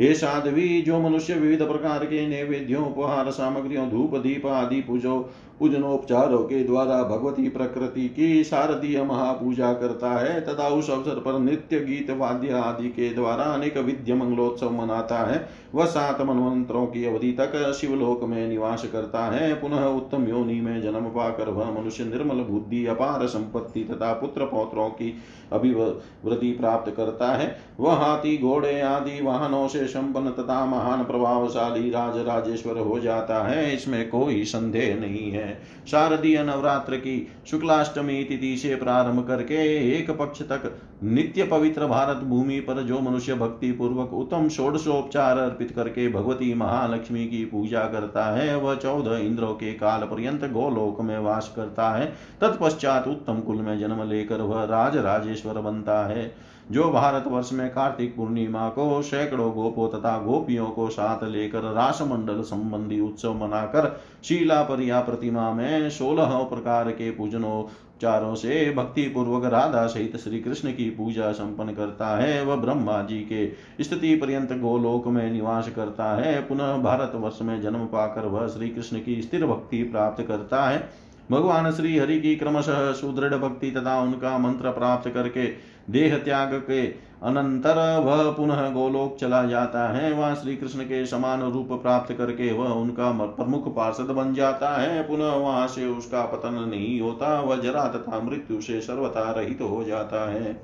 ये साधवी, जो मनुष्य विविध प्रकार के नैवेद्यों, उपहार सामग्रियों, धूप, दीप आदि पूजो पूजनोपचारों के द्वारा भगवती प्रकृति की शारदीय महापूजा करता है, तथा उस अवसर पर नृत्य गीत, वाद्य आदि के द्वारा अनेक विद्य मंगलोत्सव मनाता है। वह सात मनवंतरों की अवधि तक शिवलोक में निवास करता है। पुनः उत्तम योनि में जन्म पाकर वह मनुष्य निर्मल बुद्धि, अपार संपत्ति तथा पुत्र पौत्रों की अभिवृद्धि प्राप्त करता है। वह हाथी, घोड़े आदि वाहनों से संपन्न तथा महान प्रभावशाली राज राजेश्वर हो जाता है। इसमें कोई संदेह नहीं है। शारदीय नवरात्र की शुक्लाष्टमी तिथि से प्रारंभ करके एक पक्ष तक नित्य पवित्र भारत भूमि पर जो मनुष्य भक्ति पूर्वक उत्तम षोडशोपचार अर्पित करके भगवती महालक्ष्मी की पूजा करता है, वह चौदह इंद्रों के काल पर्यंत गोलोक में वास करता है। तत्पश्चात उत्तम कुल में जन्म लेकर वह राज राजेश्वर बनता है। जो भारत वर्ष में कार्तिक पूर्णिमा को सैकड़ों गोपों तथा गोपियों को साथ लेकर रासमंडल संबंधी उत्सव मनाकर शीला परिया प्रतिमा में सोलह प्रकार के पूजनों, चारों से भक्ति पूर्वक राधा सहित श्री कृष्ण की पूजा संपन्न करता है। वह ब्रह्मा जी के स्थिति पर्यंत गोलोक में निवास करता है। पुनः भारत वर्ष में जन्म पाकर वह श्री कृष्ण की स्थिर भक्ति प्राप्त करता है। भगवान श्री हरि की क्रमशः सुदृढ़ भक्ति तथा उनका मंत्र प्राप्त करके देह त्याग के अनंतर वह पुनः गोलोक चला जाता है। वह श्री कृष्ण के समान रूप प्राप्त करके वह उनका प्रमुख पार्षद बन जाता है। पुनः वहाँ से उसका पतन नहीं होता। वह जरा तथा मृत्यु से सर्वथा रहित तो हो जाता है।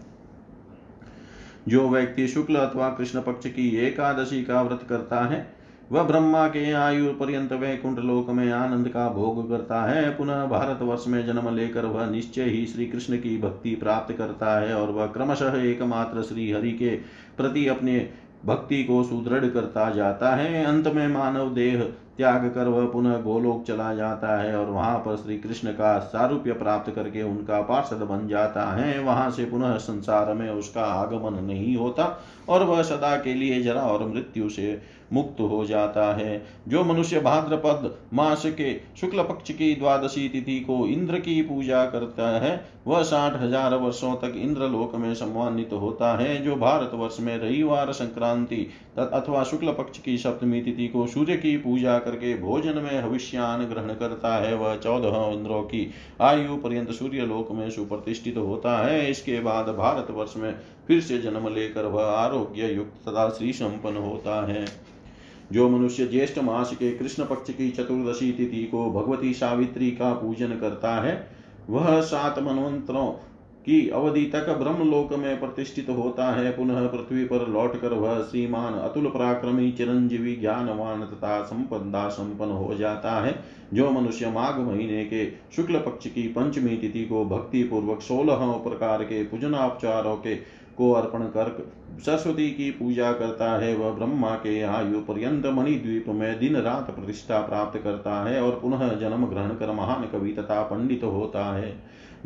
जो व्यक्ति शुक्ल अथवा कृष्ण पक्ष की एकादशी का व्रत करता है वह ब्रह्मा के आयु पर्यंत वैकुंठ लोक में आनंद का भोग करता है। पुनः भारत वर्ष में जन्म लेकर वह निश्चय ही श्री कृष्ण की भक्ति प्राप्त करता है और वह क्रमशः एकमात्र श्री हरि के प्रति अपने भक्ति को सुदृढ़ करता जाता है। अंत में मानव देह त्याग कर वह पुनः गोलोक चला जाता है और वहाँ पर श्री कृष्ण का सारूप्य प्राप्त करके उनका पार्षद बन जाता है। वहाँ से पुनः संसार में उसका आगमन नहीं होता और वह सदा के लिए जरा और मृत्यु से मुक्त हो जाता है। जो मनुष्य भाद्रपद मास के शुक्ल पक्ष की द्वादशी तिथि को इंद्र की पूजा करता है, वह साठ हज़ार वर्षों तक इंद्र लोक में सम्मानित होता है। जो भारत वर्ष में रविवार संक्रांति अथवा शुक्ल पक्ष की सप्तमी तिथि को सूर्य की पूजा करके भोजन में हविष्यान ग्रहण करता है, वह चौदह इंद्रों की आयु पर्यंत सूर्य लोक में सुप्रतिष्ठित होता है। इसके बाद भारत वर्ष में फिर से जन्म लेकर वह आरोग्य युक्त तथा श्री संपन्न होता है। जो मनुष्य ज्येष्ठ मास के कृष्ण पक्ष की चतुर्दशी तिथि को भगवती सावित्री का पूजन करता है, वह सात मनवंतरों की अवधि तक ब्रह्मलोक में प्रतिष्ठित होता है। पुनः पृथ्वी पर लौटकर वह श्रीमान अतुल पराक्रमी चिरंजीवी ज्ञानवान तथा संपदा संपन्न हो जाता है, जो मनुष्य माघ महीने के शुक्ल पक्ष की पंचमी तिथि को भक्ति पूर्वक सोलह प्रकार के पूजनापचारों के को अर्पण कर सरस्वती की पूजा करता है। वह ब्रह्मा के आयु पर्यंत मणिद्वीप में दिन रात प्रतिष्ठा प्राप्त करता है और पुनः जन्म ग्रहण कर महान कवि तथा पंडित होता है।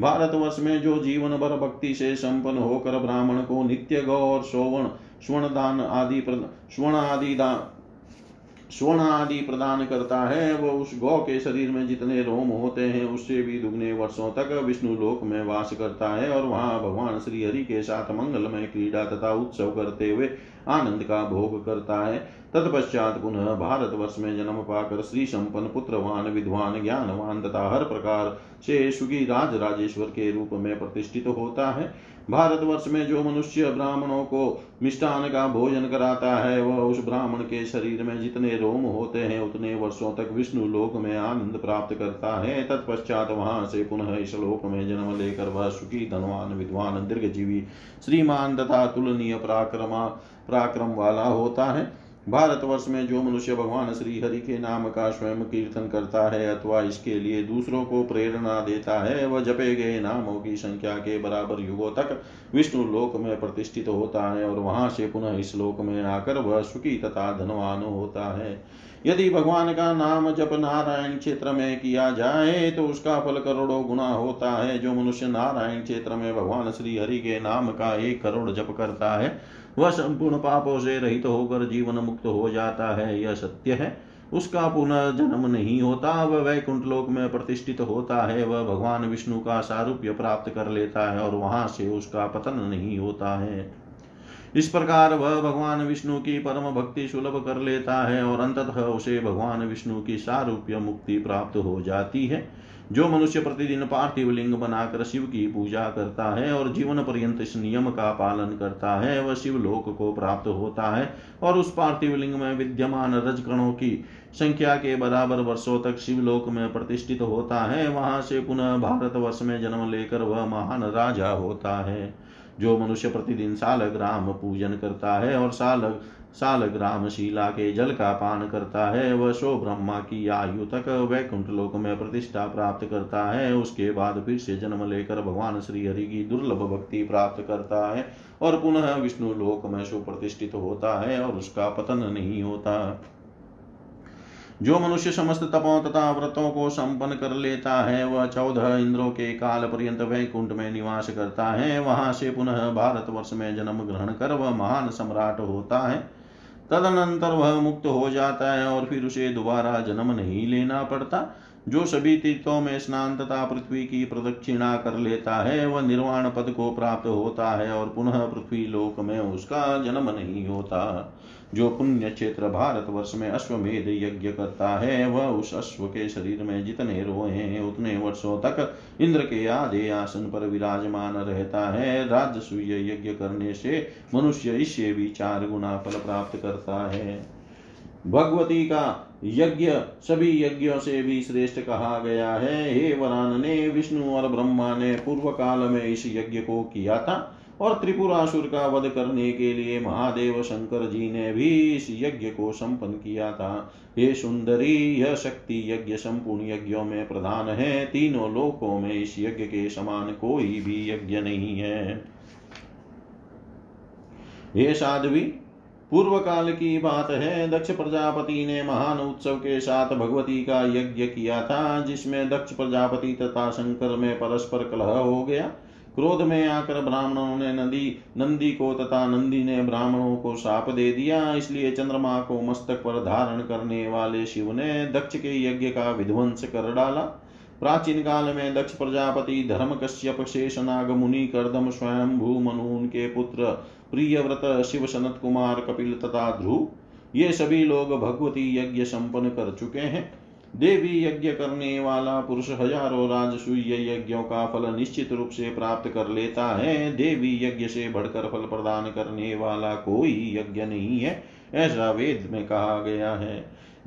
भारतवर्ष में जो जीवन भर भक्ति से संपन्न होकर ब्राह्मण को नित्य गौ और सोवण स्वर्ण दान आदि स्वर्ण आदि दान स्वर्ण आदि प्रदान करता है वह उस गौ के शरीर में जितने रोम होते हैं, उससे भी दुगने वर्षों तक विष्णु लोक में वास करता है और वहाँ भगवान श्री हरि के साथ मंगलमय क्रीड़ा तथा उत्सव करते हुए आनंद का भोग करता है। तत्पश्चात पुनः भारत वर्ष में जन्म पाकर श्री संपन्न पुत्रवान, विद्वान, ज्ञानवान तथा हर प्रकार से सुखी राज राजेश्वर के रूप में प्रतिष्ठित होता है। भारतवर्ष में जो मनुष्य ब्राह्मणों को मिष्टान का भोजन कराता है, वह उस ब्राह्मण के शरीर में जितने रोम होते हैं, उतने वर्षों तक विष्णु लोक में आनंद प्राप्त करता है। तत्पश्चात वहाँ से पुनः इस लोक में जन्म लेकर वह सुखी, धनवान, विद्वान, दीर्घजीवी, श्रीमान तथा तुलनीय पराक्रमा, पराक्रम वाला होता है। भारतवर्ष में जो मनुष्य भगवान श्री हरि के नाम का स्वयं कीर्तन करता है अथवा इसके लिए दूसरों को प्रेरणा देता है, वह जपे गए नामों की संख्या के बराबर युगों तक विष्णु लोक में प्रतिष्ठित होता है और वहाँ से पुनः इस लोक में आकर वह सुखी तथा धनवान होता है। यदि भगवान का नाम जप नारायण क्षेत्र में किया जाए तो उसका फल करोड़ों गुना होता है। जो मनुष्य नारायण क्षेत्र में भगवान श्री हरि के नाम का एक करोड़ जप करता है वह संपूर्ण पापों से रहित तो होकर जीवन मुक्त हो जाता है, यह सत्य है। उसका पुनः जन्म नहीं होता, वह वैकुंठ लोक में प्रतिष्ठित होता है, वह भगवान विष्णु का सारूप्य प्राप्त कर लेता है और वहाँ से उसका पतन नहीं होता है। इस प्रकार वह भगवान विष्णु की परम भक्ति सुलभ कर लेता है और अंततः उसे भगवान विष्णु की सारूप्य मुक्ति प्राप्त हो जाती है। जो मनुष्य प्रतिदिन पार्थिव लिंग बनाकर शिव की पूजा करता है और जीवन पर्यंत इस नियम का पालन करता है, वह शिव लोक को प्राप्त होता है और उस पार्थिव लिंग में विद्यमान रजकणों की संख्या के बराबर वर्षों तक शिवलोक में प्रतिष्ठित होता है। वहाँ से पुनः भारत वर्ष में जन्म लेकर वह महान राजा होता है, जो मनुष्य प्रतिदिन सालग्राम पूजन करता है और साल साल ग्राम शिला के जल का पान करता है, वह सो ब्रह्मा की आयु तक वैकुंठ लोक में प्रतिष्ठा प्राप्त करता है। उसके बाद फिर से जन्म लेकर भगवान श्री हरि की दुर्लभ भक्ति प्राप्त करता है और पुनः विष्णु लोक में सुप्रतिष्ठित होता है और उसका पतन नहीं होता। जो मनुष्य समस्त तपों तथा व्रतों को संपन्न कर लेता है, वह चौदह इंद्रों के काल पर्यंत वैकुंठ में निवास करता है। वहाँ से पुनः भारत वर्ष में जन्म ग्रहण कर वह महान सम्राट होता है। तदनंतर वह मुक्त हो जाता है और फिर उसे दोबारा जन्म नहीं लेना पड़ता। जो सभी तीर्थों में स्नान तथा पृथ्वी की प्रदक्षिणा कर लेता है, वह निर्वाण पद को प्राप्त होता है और पुनः पृथ्वी लोक में उसका जन्म नहीं होता। जो पुण्य क्षेत्र भारत वर्ष में अश्वमेध यज्ञ करता है, वह उस अश्व के शरीर में जितने रोए हैं, उतने वर्षों तक इंद्र के आधे आसन पर विराजमान रहता है। राजसूय यज्ञ करने से मनुष्य इससे भी चार गुना फल प्राप्त करता है। भगवती का यज्ञ सभी यज्ञों से भी श्रेष्ठ कहा गया है। हे वरान ने, विष्णु और ब्रह्मा ने पूर्व काल में इस यज्ञ को किया था। और त्रिपुरासुर का वध करने के लिए महादेव शंकर जी ने भी इस यज्ञ को संपन्न किया था। ये सुंदरी, यह शक्ति यज्ञ संपूर्ण यज्ञों में प्रधान है। तीनों लोकों में इस यज्ञ के समान कोई भी यज्ञ नहीं है। हे साध्वी पूर्व काल की बात है। दक्ष प्रजापति ने महान उत्सव के साथ भगवती का यज्ञ किया था, जिसमें दक्ष प्रजापति तथा शंकर में परस्पर कलह हो गया। क्रोध में आकर ब्राह्मणों ने नदी, नंदी को तथा नंदी ने ब्राह्मणों को साप दे दिया। इसलिए चंद्रमा को मस्तक पर धारण करने वाले शिव ने दक्ष के यज्ञ का विध्वंस कर डाला। प्राचीन काल में दक्ष प्रजापति धर्म कश्यप शेष नाग मुनि, करदम स्वयं भू मनु के पुत्र प्रिय व्रत शिव सनत कुमार, कपिल तथा ध्रुव, ये सभी लोग भगवती यज्ञ संपन्न कर चुके हैं। देवी यज्ञ करने वाला पुरुष हज़ारों राजसूय यज्ञों का फल निश्चित रूप से प्राप्त कर लेता है। देवी यज्ञ से बढ़कर फल प्रदान करने वाला कोई यज्ञ नहीं है, ऐसा वेद में कहा गया है।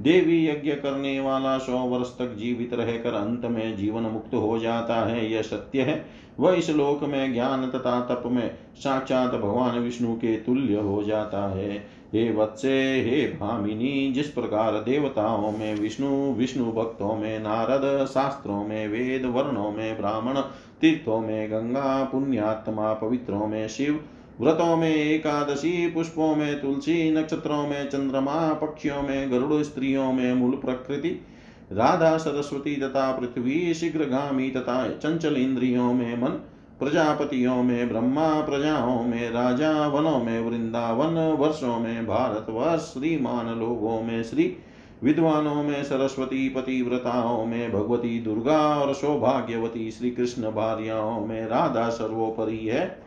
देवी यज्ञ करने वाला सौ वर्ष तक जीवित रहकर अंत में जीवन मुक्त हो जाता है, यह सत्य है। वह इस लोक में ज्ञान तथा तप में साक्षात भगवान विष्णु के तुल्य हो जाता है। हे वत्से, हे भामिनी, जिस प्रकार देवताओं में विष्णु विष्णु भक्तों में नारद, शास्त्रों में वेद, वर्णों में ब्राह्मण, तीर्थों में गंगा, पुण्यात्मा, पवित्रों में शिव, व्रतों में एकादशी, पुष्पों में तुलसी, नक्षत्रों में चंद्रमा, पक्षियों में गरुड़, स्त्रियों में मूल प्रकृति, राधा, सरस्वती तथा पृथ्वी, शीघ्रगामी तथा चंचल इंद्रियों में मन प्रजापतियों में, ब्रह्मा प्रजाओं में राजा वनों में, वृंदावन वर्षों में भारत वर्ष श्रीमान लोगों में, श्री विद्वानों में, सरस्वती पतिव्रताओं में, भगवती दुर्गा और सौभाग्यवती श्री कृष्ण भार्याओं में, राधा सर्वोपरि है।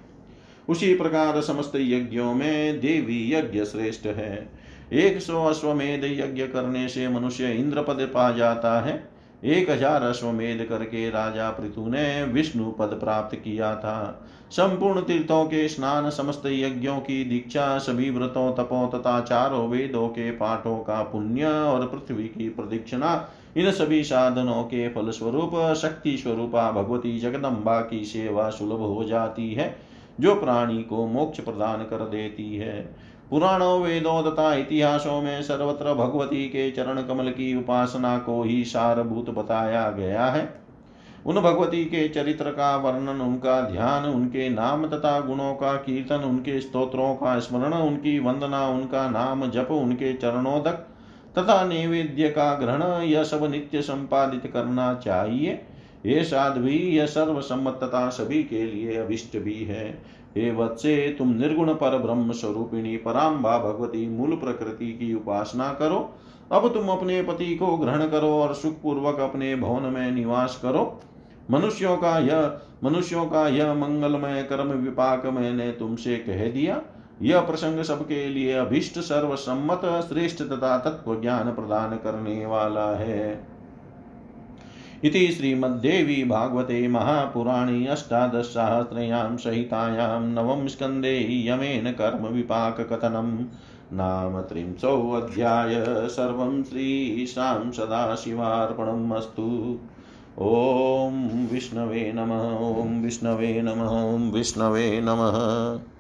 उसी प्रकार समस्त यज्ञों में देवी यज्ञ श्रेष्ठ है। एक सौ अश्वमेध यज्ञ करने से मनुष्य इंद्र पद पा जाता है। एक हज़ार अश्वमेध करके राजा पृथु ने विष्णु पद प्राप्त किया था। संपूर्ण तीर्थों के स्नान, समस्त यज्ञों की दीक्षा, सभी व्रतों, तपों तथा चारों वेदों के पाठों का पुण्य और पृथ्वी की प्रदीक्षिणा, इन सभी साधनों के फल स्वरूप शक्ति स्वरूपा भगवती जगदम्बा की सेवा सुलभ हो जाती है, जो प्राणी को मोक्ष प्रदान कर देती है। पुराणों वेदों तथा इतिहासों में सर्वत्र भगवती के चरण कमल की उपासना को ही सारभूत बताया गया है। उन भगवती के चरित्र का वर्णन, उनका ध्यान, उनके नाम तथा गुणों का कीर्तन, उनके स्तोत्रों का स्मरण, उनकी वंदना, उनका नाम जप, उनके चरणोदक तथा नैवेद्य का ग्रहण, यह सब नित्य संपादित करना चाहिए। ये साध्वी, यह सर्वसम्मत तथा सभी के लिए अभिष्ट भी है। हे वत्से, तुम निर्गुण पर ब्रह्म स्वरूपिणी पराम्बा भगवती मूल प्रकृति की उपासना करो। अब तुम अपने पति को ग्रहण करो और सुख पूर्वक अपने भवन में निवास करो। मनुष्यों का यह, मनुष्यों का यह मंगलमय कर्म विपाक मैंने तुमसे कह दिया। यह प्रसंग सबके लिए अभिष्ट सर्वसम्मत, श्रेष्ठ तथा तत्व ज्ञान प्रदान करने वाला है। इति श्रीमद्देवी भागवते महापुराणे अष्टादशसहस्रयां सहितायां नवम स्कन्धे यमेन कर्मविपाककथनम् नाम त्रिंशोऽध्याय, सर्वं श्रीशां सदाशिवार्पणम् अस्तु। ॐ विष्णवे नमः, ॐ विष्णवे नमः विष्णवे नमः।